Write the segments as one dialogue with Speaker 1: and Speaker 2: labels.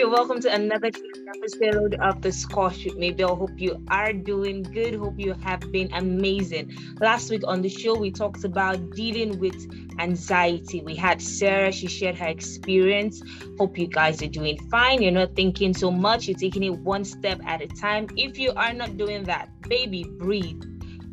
Speaker 1: Show. Welcome to another episode of the Squash with Mabel. Hope you are doing good. Hope you have been amazing. Last week on the show, we talked about dealing with anxiety. We had Sarah, she shared her experience. Hope you guys are doing fine. You're not thinking so much, you're taking it one step at a time. If you are not doing that, baby, breathe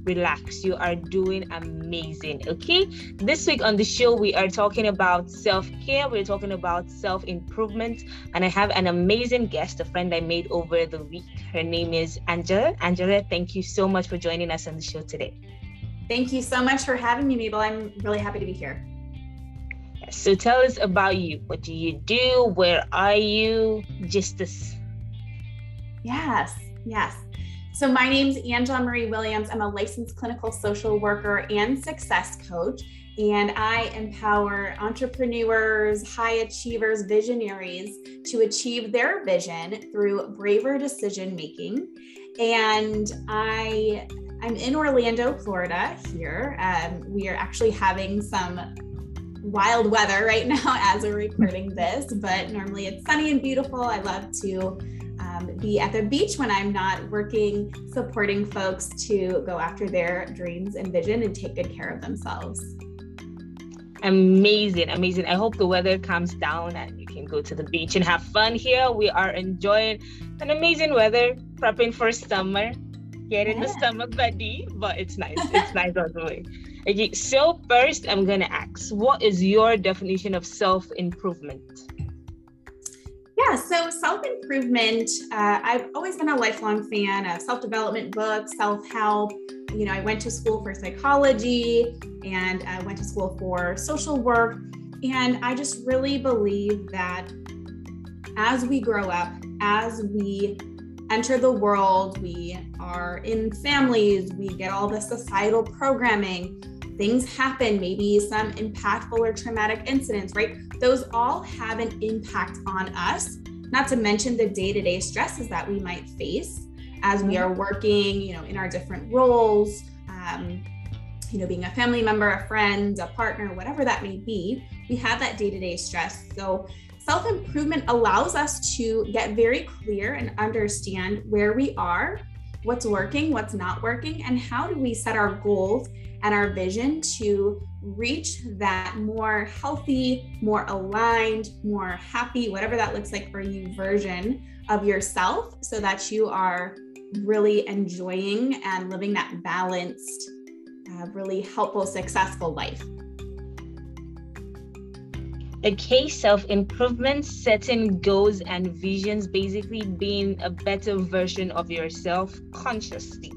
Speaker 1: relax. You are doing amazing. Okay. This week on the show, we are talking about self care. We're talking about self improvement. And I have an amazing guest, a friend I made over the week. Her name is Angela. Angela, thank you so much for joining us on the show today.
Speaker 2: Thank you so much for having me, Mabel. I'm really happy to be here.
Speaker 1: So tell us about you. What do you do? Where are you? Just this.
Speaker 2: Yes, yes. So, my name is Angela Marie Williams. I'm a licensed clinical social worker and success coach, and I empower entrepreneurs, high achievers, visionaries to achieve their vision through braver decision making. And I I'm in Orlando, Florida here. Um, we are actually having some wild weather right now as we're recording this, but normally it's sunny and beautiful. I love to um, be at the beach when I'm not working, supporting folks to go after their dreams and vision and take good care of themselves.
Speaker 1: Amazing, amazing. I hope the weather calms down and you can go to the beach and have fun here. We are enjoying an amazing weather, prepping for summer, getting yeah. the stomach buddy, but it's nice. It's nice all the way. Okay, so first I'm gonna ask, what is your definition of self-improvement?
Speaker 2: Yeah, so self improvement, uh, I've always been a lifelong fan of self development books, self help. You know, I went to school for psychology and I went to school for social work. And I just really believe that as we grow up, as we enter the world, we are in families, we get all the societal programming, things happen, maybe some impactful or traumatic incidents, right? Those all have an impact on us, not to mention the day to day stresses that we might face as we are working, you know, in our different roles. Um, you know, being a family member, a friend, a partner, whatever that may be, we have that day to day stress. So, self improvement allows us to get very clear and understand where we are, what's working, what's not working, and how do we set our goals and our vision to reach that more healthy, more aligned, more happy, whatever that looks like for you, version of yourself so that you are really enjoying and living that balanced, uh, really helpful, successful life.
Speaker 1: A case of improvement, setting goals and visions, basically being a better version of yourself consciously.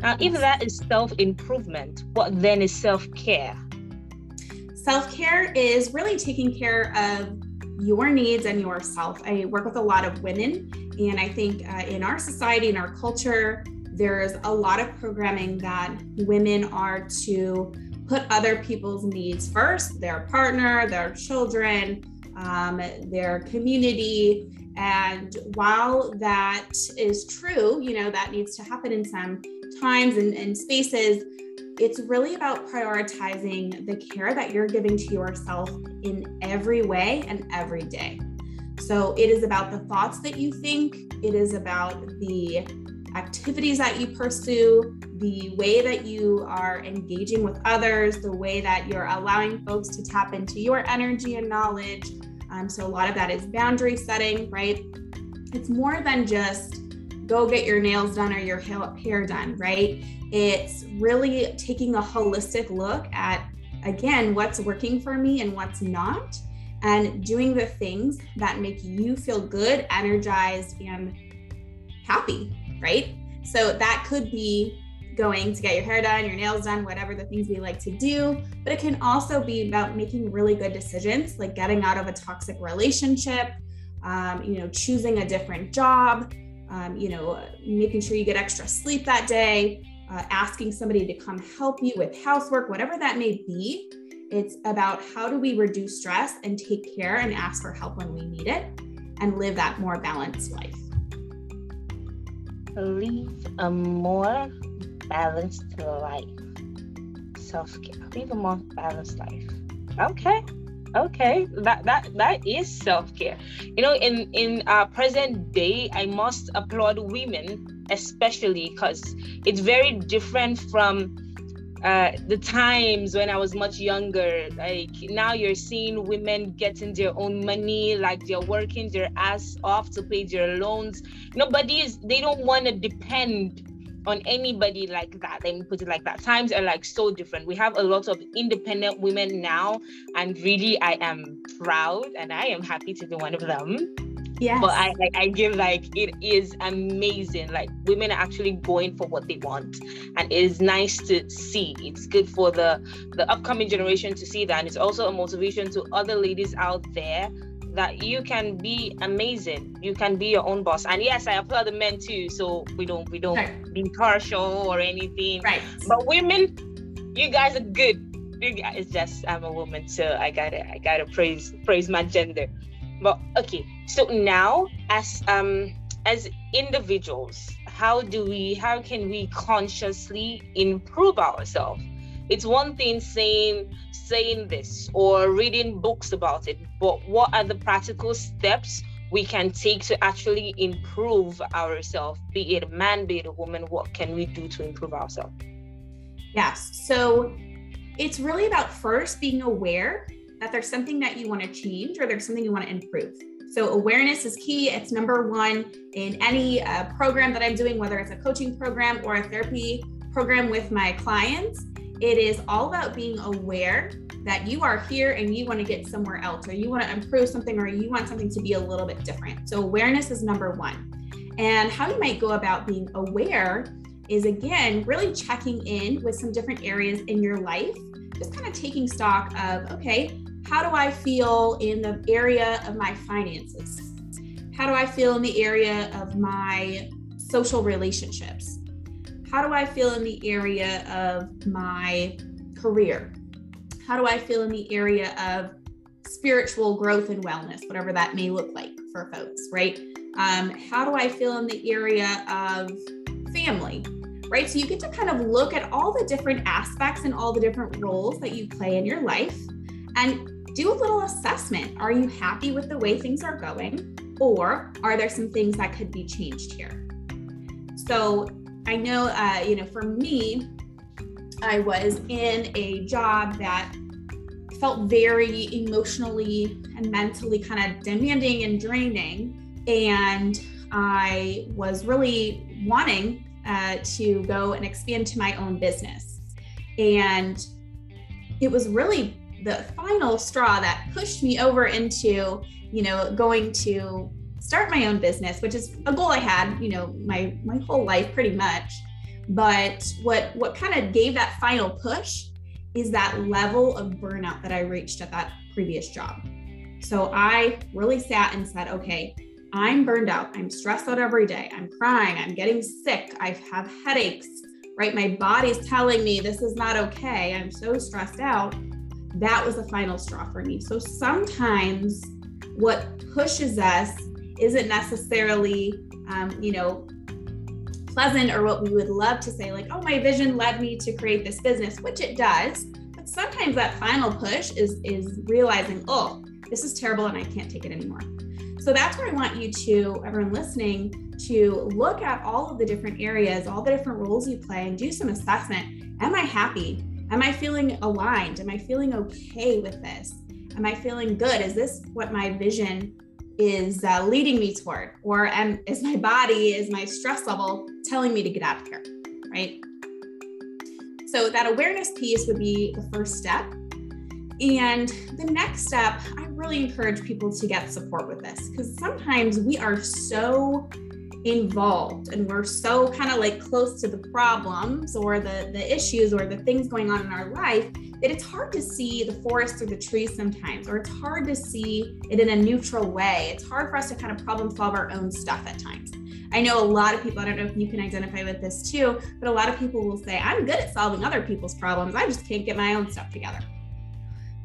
Speaker 1: Now, if that is self improvement, what then is self care?
Speaker 2: Self care is really taking care of your needs and yourself. I work with a lot of women, and I think uh, in our society, in our culture, there's a lot of programming that women are to put other people's needs first their partner, their children, um, their community. And while that is true, you know, that needs to happen in some times and, and spaces, it's really about prioritizing the care that you're giving to yourself in every way and every day. So it is about the thoughts that you think, it is about the activities that you pursue, the way that you are engaging with others, the way that you're allowing folks to tap into your energy and knowledge. Um, so a lot of that is boundary setting, right? It's more than just go get your nails done or your hair done, right? It's really taking a holistic look at, again, what's working for me and what's not, and doing the things that make you feel good, energized, and happy, right? So that could be going to get your hair done, your nails done, whatever the things we like to do. But it can also be about making really good decisions, like getting out of a toxic relationship, um, you know, choosing a different job, um, you know, making sure you get extra sleep that day, uh, asking somebody to come help you with housework, whatever that may be. It's about how do we reduce stress and take care and ask for help when we need it and live that more balanced life.
Speaker 1: Live a more balanced life. Self care. Live a more balanced life. Okay. Okay that that that is self-care you know in in our present day i must applaud women especially because it's very different from uh, the times when I was much younger. Like now you're seeing women getting their own money, like they're working their ass off to pay their loans. Nobody is, they don't want to depend on anybody like that. Let me put it like that. Times are like so different. We have a lot of independent women now, and really, I am proud and I am happy to be one of them.
Speaker 2: Yeah.
Speaker 1: But I like I give like it is amazing. Like women are actually going for what they want. And it is nice to see. It's good for the the upcoming generation to see that. And it's also a motivation to other ladies out there that you can be amazing. You can be your own boss. And yes, I applaud the men too. So we don't we don't right. be partial or anything.
Speaker 2: Right.
Speaker 1: But women, you guys are good. You guys, it's just I'm a woman, so I gotta I gotta praise praise my gender. But okay, so now as um as individuals, how do we how can we consciously improve ourselves? It's one thing saying saying this or reading books about it, but what are the practical steps we can take to actually improve ourselves, be it a man, be it a woman, what can we do to improve ourselves?
Speaker 2: Yes. So it's really about first being aware that there's something that you want to change or there's something you want to improve. So, awareness is key. It's number one in any uh, program that I'm doing, whether it's a coaching program or a therapy program with my clients. It is all about being aware that you are here and you want to get somewhere else, or you want to improve something, or you want something to be a little bit different. So, awareness is number one. And how you might go about being aware is again, really checking in with some different areas in your life, just kind of taking stock of, okay, how do I feel in the area of my finances? How do I feel in the area of my social relationships? How do I feel in the area of my career? How do I feel in the area of spiritual growth and wellness, whatever that may look like for folks, right? Um, how do I feel in the area of family, right? So you get to kind of look at all the different aspects and all the different roles that you play in your life and do a little assessment. Are you happy with the way things are going? Or are there some things that could be changed here? So I know, uh, you know, for me, I was in a job that felt very emotionally and mentally kind of demanding and draining. And I was really wanting uh, to go and expand to my own business. And it was really the final straw that pushed me over into, you know, going to start my own business, which is a goal I had, you know, my my whole life pretty much. But what what kind of gave that final push is that level of burnout that I reached at that previous job. So I really sat and said, okay, I'm burned out. I'm stressed out every day. I'm crying. I'm getting sick. I have headaches, right? My body's telling me this is not okay. I'm so stressed out that was the final straw for me. So sometimes what pushes us isn't necessarily, um, you know, pleasant or what we would love to say, like, oh, my vision led me to create this business, which it does. But sometimes that final push is is realizing, oh, this is terrible and I can't take it anymore. So that's where I want you to, everyone listening, to look at all of the different areas, all the different roles you play, and do some assessment. Am I happy? Am I feeling aligned? Am I feeling okay with this? Am I feeling good? Is this what my vision is uh, leading me toward? Or am, is my body, is my stress level telling me to get out of here? Right. So that awareness piece would be the first step. And the next step, I really encourage people to get support with this because sometimes we are so involved and we're so kind of like close to the problems or the the issues or the things going on in our life that it's hard to see the forest through the trees sometimes or it's hard to see it in a neutral way it's hard for us to kind of problem solve our own stuff at times i know a lot of people i don't know if you can identify with this too but a lot of people will say i'm good at solving other people's problems i just can't get my own stuff together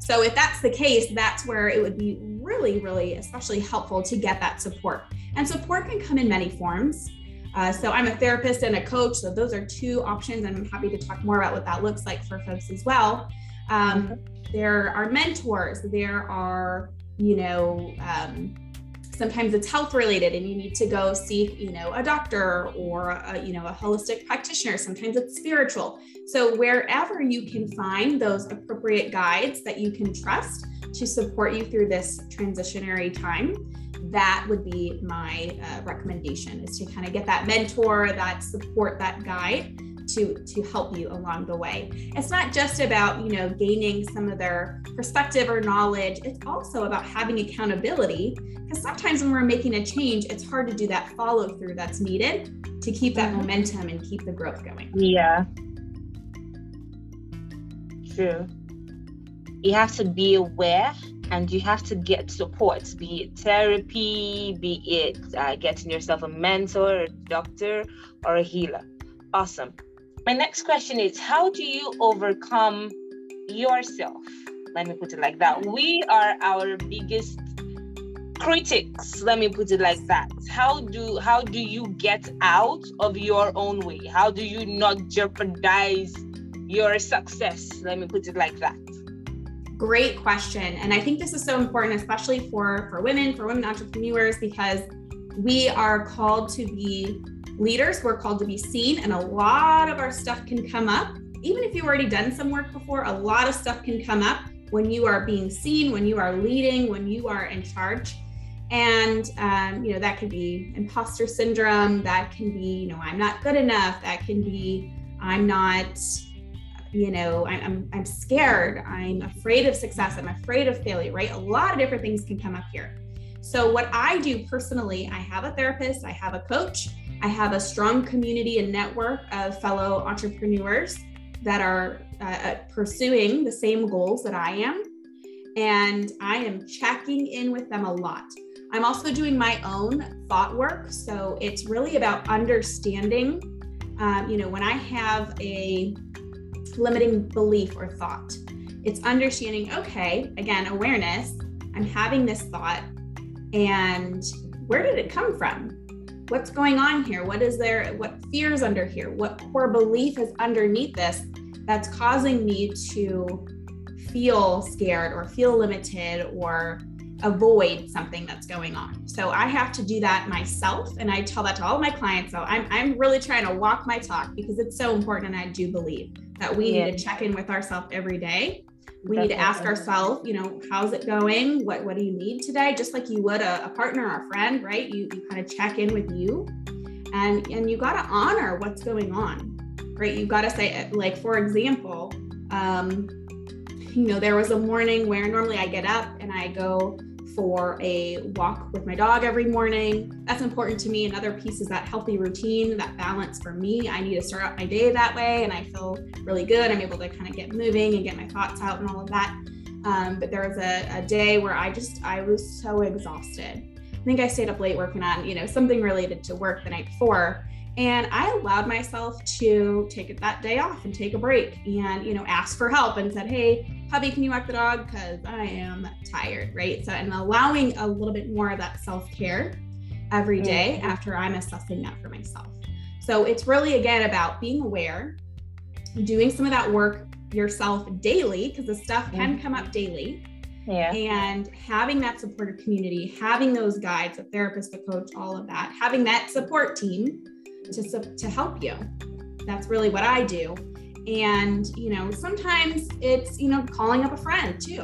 Speaker 2: so if that's the case, that's where it would be really, really especially helpful to get that support. And support can come in many forms. Uh, so I'm a therapist and a coach. So those are two options. And I'm happy to talk more about what that looks like for folks as well. Um. There are mentors. There are, you know, um, sometimes it's health related and you need to go seek you know a doctor or a, you know a holistic practitioner sometimes it's spiritual so wherever you can find those appropriate guides that you can trust to support you through this transitionary time that would be my uh, recommendation is to kind of get that mentor that support that guide to to help you along the way. It's not just about you know gaining some of their perspective or knowledge. It's also about having accountability because sometimes when we're making a change it's hard to do that follow through that's needed to keep that mm-hmm. momentum and keep the growth going.
Speaker 1: Yeah. True. You have to be aware and you have to get support be it therapy be it uh, getting yourself a mentor a doctor or a healer. Awesome. My next question is how do you overcome yourself? Let me put it like that. We are our biggest critics. Let me put it like that. How do how do you get out of your own way? How do you not jeopardize your success? Let me put it like that
Speaker 2: great question. And i think this is so important especially for for women for women entrepreneurs because we are called to be leaders. We're called to be seen and a lot of our stuff can come up. Even if you've already done some work before a lot of stuff can come up when you are being seen when you are leading when you are in charge. And um, you know that could be imposter syndrome that can be you know i'm not good enough that can be i'm not you know I'm, I'm i'm scared i'm afraid of success i'm afraid of failure right a lot of different things can come up here so what i do personally i have a therapist i have a coach I have a strong community and network of fellow entrepreneurs that are uh, uh, pursuing the same goals that I am. And I am checking in with them a lot. I'm also doing my own thought work. So it's really about understanding, um, you know, when I have a limiting belief or thought, it's understanding, okay, again, awareness, I'm having this thought, and where did it come from? what's going on here? What is there? What fears under here? What core belief is underneath this that's causing me to feel scared or feel limited or avoid something that's going on. So I have to do that myself. And I tell that to all my clients. So I'm, I'm really trying to walk my talk because it's so important. And I do believe that we yeah. need to check in with ourselves every day. We need to ask ourselves you know how's it going? What what do you need today? Just like you would a, a partner or a friend right? You, you kind of check in with you and and you got to honor what's going on right? You got to say like for example um you know there was a morning where normally i get up and i go for a walk with my dog every morning. That's important to me. Another piece is that healthy routine, that balance for me. I need to start out my day that way and I feel really good. I'm able to kind of get moving and get my thoughts out and all of that. Um, but there was a, a day where I just, I was so exhausted. I think I stayed up late working on, you know, something related to work the night before. And I allowed myself to take that day off and take a break and, you know, ask for help and said, Hey, hubby, can you walk the dog? Because I am tired, right? So, and allowing a little bit more of that self care every day mm-hmm. after I'm assessing that for myself. So, it's really again about being aware, doing some of that work yourself daily, because the stuff can mm-hmm. come up daily. Yeah. And having that supportive community, having those guides, a therapist, a coach, all of that, having that support team to, to help you. That's really what I do. And, you know, sometimes it's, you know, calling up a friend too.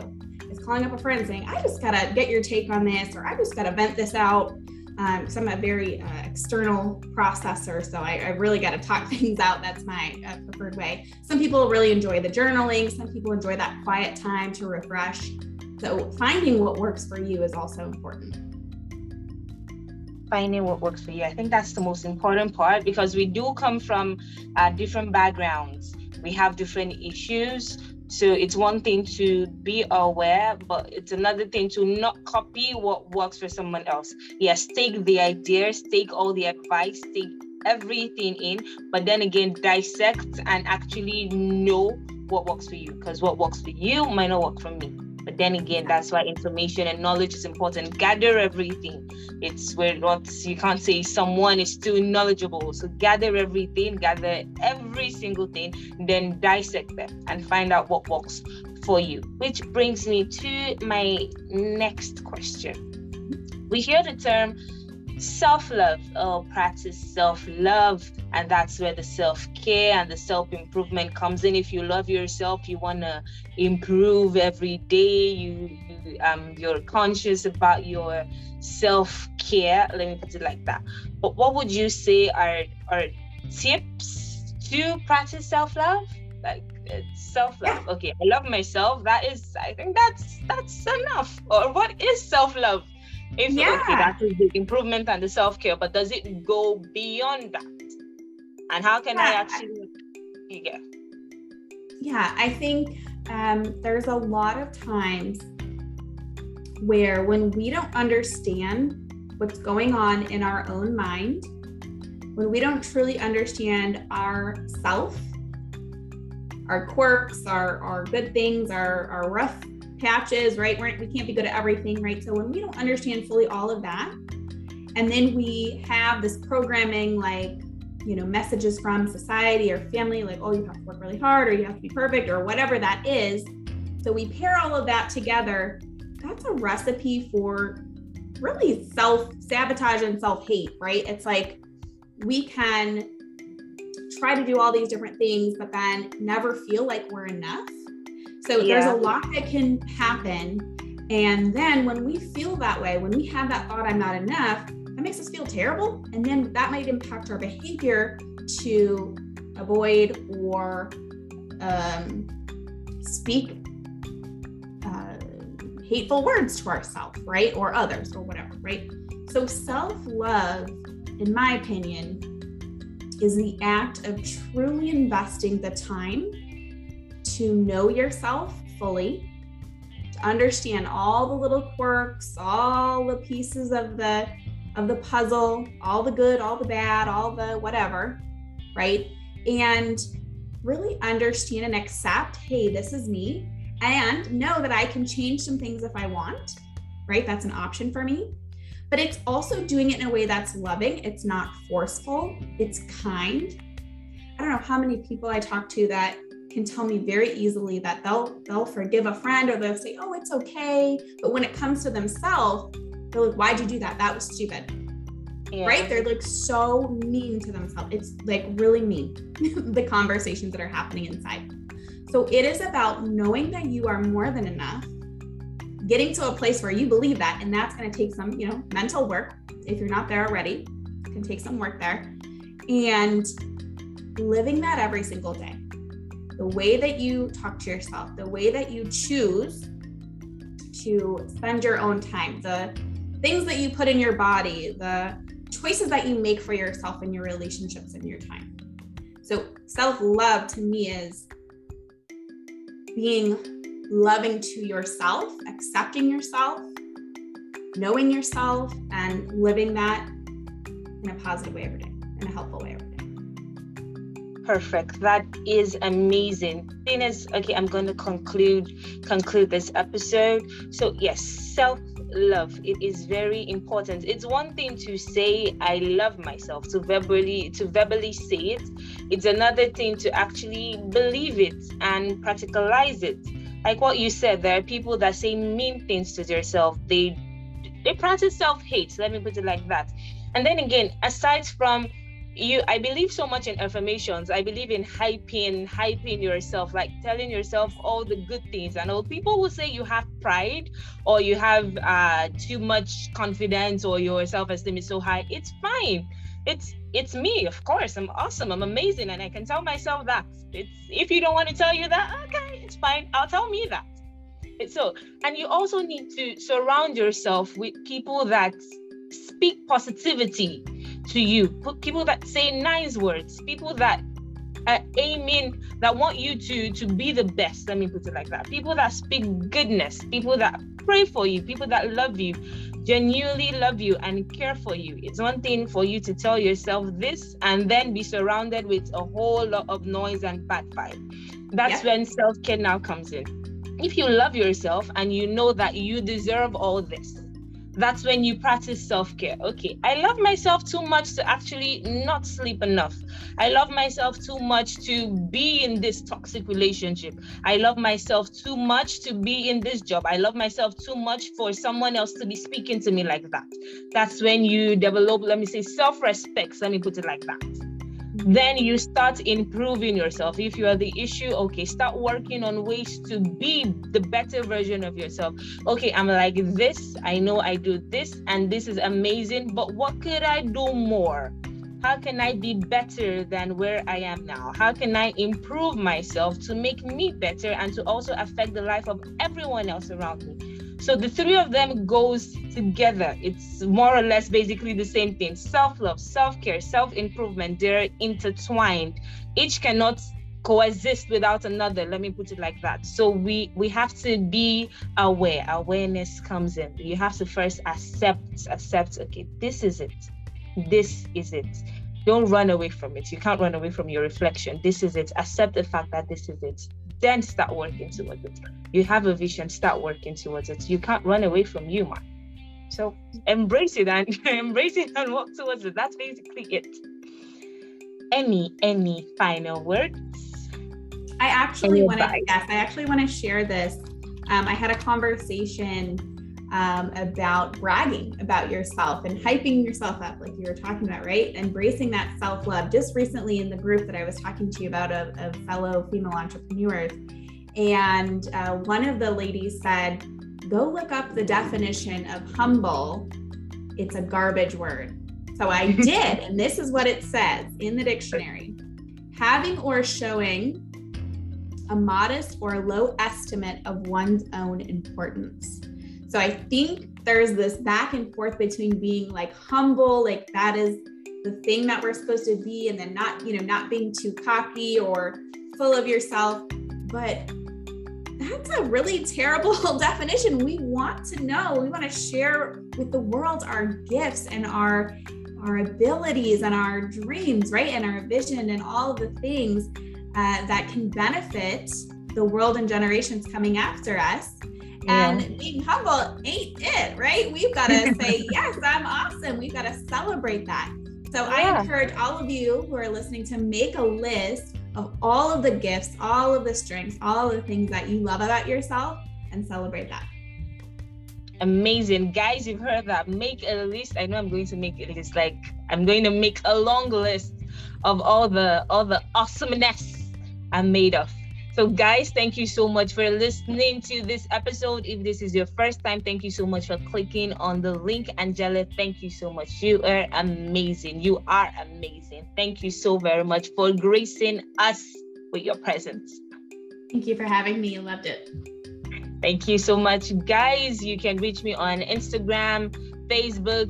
Speaker 2: It's calling up a friend saying, I just got to get your take on this, or I just got to vent this out. Um, I'm a very uh, external processor, so I, I really got to talk things out. That's my uh, preferred way. Some people really enjoy the journaling, some people enjoy that quiet time to refresh. So, finding what works for you is also important
Speaker 1: finding what works for you. I think that's the most important part because we do come from uh, different backgrounds. We have different issues. So it's one thing to be aware but it's another thing to not copy what works for someone else. Yes take the ideas take all the advice take everything in but then again dissect and actually know what works for you because what works for you might not work for me but then again, that's why information and knowledge is important. Gather everything. It's where what you can't say someone is too knowledgeable. So gather everything, gather every single thing, then dissect them and find out what works for you. Which brings me to my next question. We hear the term self love or practice self love, and that's where the self care and the self improvement comes in. If you love yourself, you want to improve every day. You, you um you're conscious about your self care. Let me put it like that. But what would you say are are tips to practice self love? Like self love. Okay, I love myself. That is, I think that's that's enough. Or what is self love? If yeah. okay, that is the improvement and the self care, but does it go beyond that? And how can yeah. I actually yeah?
Speaker 2: Yeah, I think um, there's a lot of times where when we don't understand what's going on in our own mind, when we don't truly understand our self, our quirks, our, our good things, our, our rough patches, right? We're, we can't be good at everything, right? So when we don't understand fully all of that, and then we have this programming like, you know, messages from society or family, like, oh, you have to work really hard or you have to be perfect or whatever that is. So we pair all of that together. That's a recipe for really self sabotage and self hate, right? It's like we can try to do all these different things, but then never feel like we're enough so yeah. there's a lot that can happen. And then when we feel that way, when we have that thought, I'm not enough, that makes us feel terrible. And then that might impact our behavior to avoid or um, speak uh, hateful words to ourselves, right? Or others or whatever, right? So self love, in my opinion, is the act of truly investing the time to know yourself fully, to understand all the little quirks, all the pieces of the of the puzzle, all the good, all the bad, all the whatever, right? And really understand and accept, hey, this is me, and know that I can change some things if I want, right? That's an option for me. But it's also doing it in a way that's loving, it's not forceful, it's kind. I don't know how many people I talk to that can tell me very easily that they'll they'll forgive a friend or they'll say, "Oh, it's okay." But when it comes to themselves, they're like, "Why'd you do that? That was stupid." Yeah. Right? They're like so mean to themselves. It's like really mean the conversations that are happening inside. So it is about knowing that you are more than enough, getting to a place where you believe that, and that's going to take some, you know, mental work. If you're not there already, it can take some work there, and living that every single day the way that you talk to yourself, the way that you choose to spend your own time, the things that you put in your body, the choices that you make for yourself in your relationships and your time. So, self love to me is being loving to yourself, accepting yourself, knowing yourself, and living that in a positive way every day, in a helpful way
Speaker 1: perfect. That is amazing. Thing is okay i'm going to conclude conclude this episode. So yes self love it is very important. It's one thing to say i love myself to verbally to verbally say it. It's another thing to actually believe it and practicalize it. Like what you said there are people that say mean things to themselves. They they practice self-hate. Let me put it like that. And then again aside from you i believe so much in affirmations. I believe in hyping hyping yourself like telling yourself all the good things. And all people will say you have pride or you have uh too much confidence or your self-esteem is so high. It's fine. It's it's me of course. I'm awesome. I'm amazing. And i can tell myself that. It's if you don't want to tell you that okay it's fine. I'll tell me that. It's so and you also need to surround yourself with people that speak positivity to you. People that say nice words people that uh, are aiming that want you to to be the best. Let me put it like that. People that speak goodness people that pray for you people that love you genuinely love you and care for you. It's one thing for you to tell yourself this and then be surrounded with a whole lot of noise and bad vibe. That's yeah. when self-care now comes in. If you love yourself and you know that you deserve all this that's when you practice self-care. Okay i love myself too much to actually not sleep enough. I love myself too much to be in this toxic relationship. I love myself too much to be in this job. I love myself too much for someone else to be speaking to me like that. That's when you develop let me say self-respect. Let me put it like that then you start improving yourself. If you are the issue okay start working on ways to be the better version of yourself. Okay i'm like this i know i do this and this is amazing but what could i do more how can i be better than where i am now? How can i improve myself to make me better and to also affect the life of everyone else around me? So the three of them goes together. It's more or less basically the same thing. Self-love, self-care, self-improvement, they're intertwined. Each cannot coexist without another. Let me put it like that. So we we have to be aware. Awareness comes in. You have to first accept accept okay this is it this is it don't run away from it you can't run away from your reflection this is it accept the fact that this is it then start working towards it. You have a vision, start working towards it. You can't run away from you, man. So embrace it and embrace it and walk towards it. That's basically it. Any any final words?
Speaker 2: I actually want to yes, I actually want to share this. Um, I had a conversation um, about bragging about yourself and hyping yourself up, like you were talking about, right? Embracing that self love. Just recently in the group that I was talking to you about of, of fellow female entrepreneurs, and uh, one of the ladies said, Go look up the definition of humble. It's a garbage word. So I did, and this is what it says in the dictionary having or showing a modest or low estimate of one's own importance. So I think there's this back and forth between being like humble, like that is the thing that we're supposed to be, and then not, you know, not being too cocky or full of yourself. But that's a really terrible definition. We want to know, we want to share with the world our gifts and our our abilities and our dreams, right? And our vision and all the things uh, that can benefit the world and generations coming after us. And being humble ain't it, right? We've got to say, yes, I'm awesome. We've got to celebrate that. So yeah. I encourage all of you who are listening to make a list of all of the gifts, all of the strengths, all of the things that you love about yourself and celebrate that.
Speaker 1: Amazing. Guys, you've heard that. Make a list. I know I'm going to make a list. Like I'm going to make a long list of all the all the awesomeness I'm made of. So, guys, thank you so much for listening to this episode. If this is your first time, thank you so much for clicking on the link. Angela, thank you so much. You are amazing. You are amazing. Thank you so very much for gracing us with your presence.
Speaker 2: Thank you for having me. I loved it.
Speaker 1: Thank you so much, guys. You can reach me on Instagram, Facebook,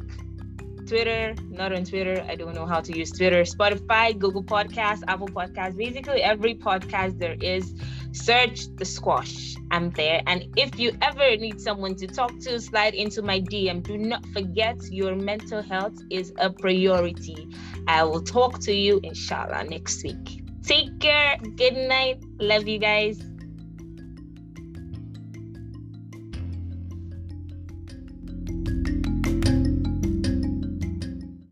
Speaker 1: Twitter, not on Twitter. I don't know how to use Twitter. Spotify, Google Podcast, Apple Podcast, basically every podcast there is. Search the squash. I'm there. And if you ever need someone to talk to, slide into my DM. Do not forget your mental health is a priority. I will talk to you inshallah next week. Take care. Good night. Love you guys.